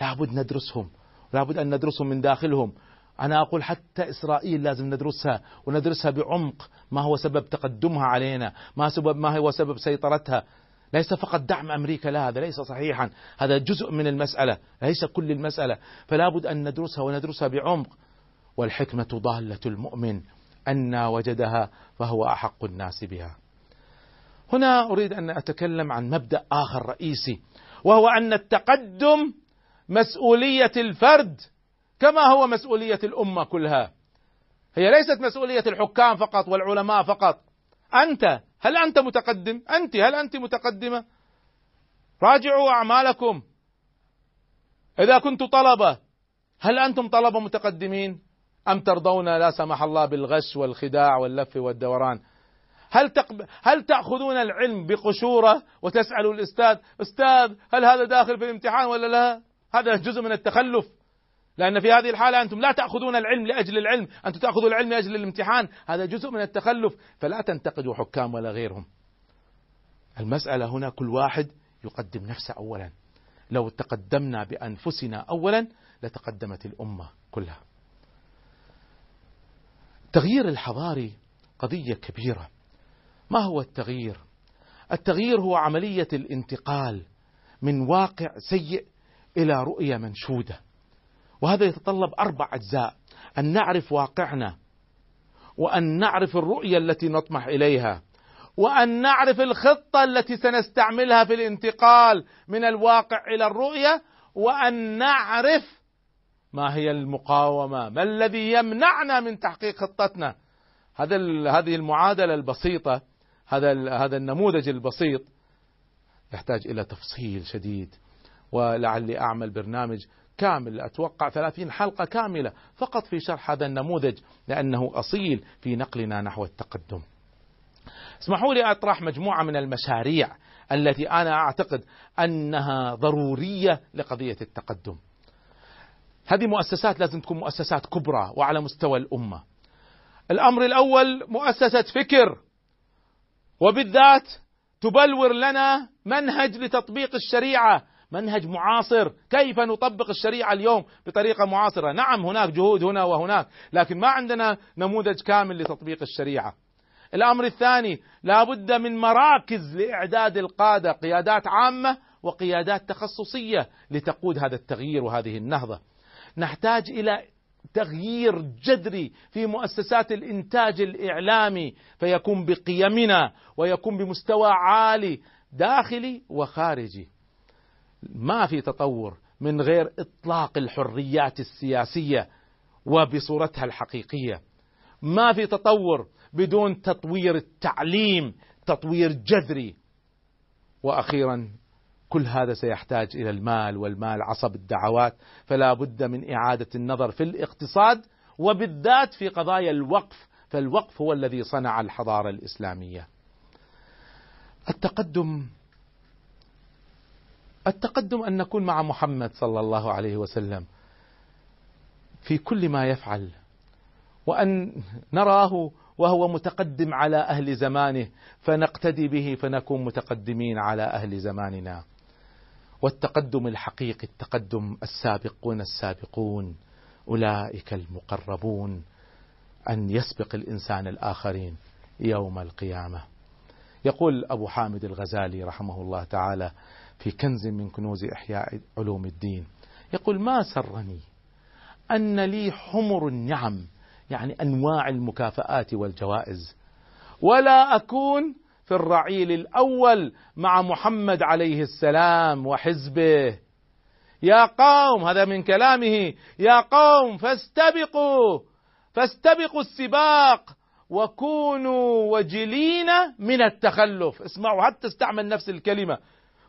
لابد ندرسهم. لابد أن ندرسهم من داخلهم. أنا أقول حتى إسرائيل لازم ندرسها وندرسها بعمق. ما هو سبب تقدمها علينا؟ ما سبب ما هو سبب سيطرتها؟ ليس فقط دعم أمريكا لا هذا ليس صحيحا. هذا جزء من المسألة ليس كل المسألة. فلا بد أن ندرسها وندرسها بعمق. والحكمة ضالة المؤمن. أن وجدها فهو أحق الناس بها. هنا أريد أن أتكلم عن مبدأ آخر رئيسي وهو أن التقدم مسؤولية الفرد كما هو مسؤولية الأمة كلها. هي ليست مسؤولية الحكام فقط والعلماء فقط. أنت هل أنت متقدم؟ أنت هل أنت متقدمة؟ راجعوا أعمالكم. إذا كنت طلبة هل أنتم طلبة متقدمين؟ أم ترضون لا سمح الله بالغش والخداع واللف والدوران؟ هل تقب... هل تأخذون العلم بقشورة وتسألوا الأستاذ أستاذ هل هذا داخل في الامتحان ولا لا؟ هذا جزء من التخلف. لأن في هذه الحالة أنتم لا تأخذون العلم لأجل العلم. أنتم تأخذوا العلم لأجل الامتحان. هذا جزء من التخلف. فلا تنتقدوا حكام ولا غيرهم. المسألة هنا كل واحد يقدم نفسه أولا. لو تقدمنا بأنفسنا أولا لتقدمت الأمة كلها. التغيير الحضاري قضية كبيرة. ما هو التغيير؟ التغيير هو عملية الانتقال من واقع سيء إلى رؤية منشودة. وهذا يتطلب أربع أجزاء. أن نعرف واقعنا وأن نعرف الرؤية التي نطمح إليها وأن نعرف الخطة التي سنستعملها في الانتقال من الواقع إلى الرؤية وأن نعرف ما هي المقاومة ما الذي يمنعنا من تحقيق خطتنا. هذا هذه المعادلة البسيطة هذا هذا النموذج البسيط يحتاج إلى تفصيل شديد. ولعلي أعمل برنامج كامل. أتوقع ثلاثين حلقة كاملة فقط في شرح هذا النموذج لأنه أصيل في نقلنا نحو التقدم. اسمحوا لي أطرح مجموعة من المشاريع التي أنا أعتقد أنها ضرورية لقضية التقدم. هذه مؤسسات لازم تكون مؤسسات كبرى وعلى مستوى الأمة. الأمر الأول مؤسسة فكر. وبالذات تبلور لنا منهج لتطبيق الشريعة. منهج معاصر. كيف نطبق الشريعة اليوم بطريقة معاصرة؟ نعم هناك جهود هنا وهناك لكن ما عندنا نموذج كامل لتطبيق الشريعة. الأمر الثاني لا بد من مراكز لإعداد القادة قيادات عامة وقيادات تخصصية لتقود هذا التغيير وهذه النهضة. نحتاج إلى تغيير جذري في مؤسسات الإنتاج الإعلامي فيكون بقيمنا ويكون بمستوى عالي داخلي وخارجي. ما في تطور من غير إطلاق الحريات السياسية وبصورتها الحقيقية. ما في تطور بدون تطوير التعليم تطوير جذري. وأخيرا كل هذا سيحتاج إلى المال والمال عصب الدعوات فلا بد من إعادة النظر في الاقتصاد وبالذات في قضايا الوقف فالوقف هو الذي صنع الحضارة الإسلامية. التقدم التقدم أن نكون مع محمد صلى الله عليه وسلم في كل ما يفعل وأن نراه وهو متقدم على أهل زمانه فنقتدي به فنكون متقدمين على أهل زماننا. والتقدم الحقيقي التقدم السابقون السابقون أولئك المقربون أن يسبق الإنسان الآخرين يوم القيامة. يقول أبو حامد الغزالي رحمه الله تعالى في كنز من كنوز إحياء علوم الدين يقول ما سرني أن لي حمر النعم يعني أنواع المكافآت والجوائز ولا أكون في الرعيل الأول مع محمد عليه السلام وحزبه. يا قوم هذا من كلامه يا قوم فاستبقوا فاستبقوا السباق وكونوا وجلين من التخلف. اسمعوا حتى استعمل نفس الكلمة.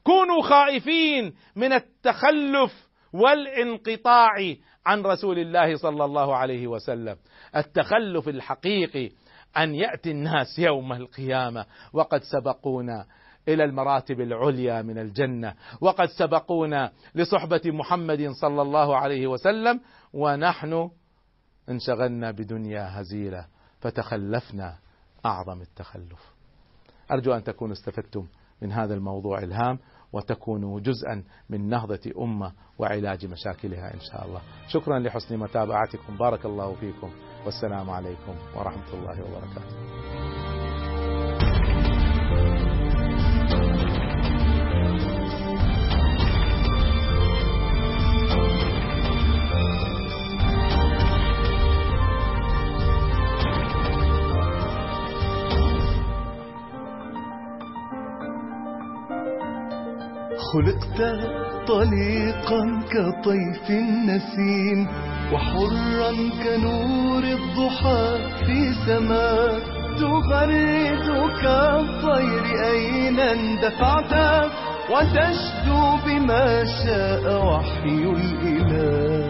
كونوا خائفين من التخلف والانقطاع عن رسول الله صلى الله عليه وسلم. التخلف الحقيقي أن يأتي الناس يوم القيامة. وقد سبقونا إلى المراتب العليا من الجنة. وقد سبقونا لصحبة محمد صلى الله عليه وسلم. ونحن انشغلنا بدنيا هزيلة. فتخلفنا أعظم التخلف. أرجو أن تكونوا استفدتم من هذا الموضوع الهام. وتكونوا جزءا من نهضة أمة وعلاج مشاكلها إن شاء الله. شكرا لحسن متابعتكم. بارك الله فيكم. والسلام عليكم ورحمة الله وبركاته. خلقت طليقا كطيف النسيم وحرا كنور الضحى في سماء تغرد كالطير أين اندفعت وتشدو بما شاء وحي الإله.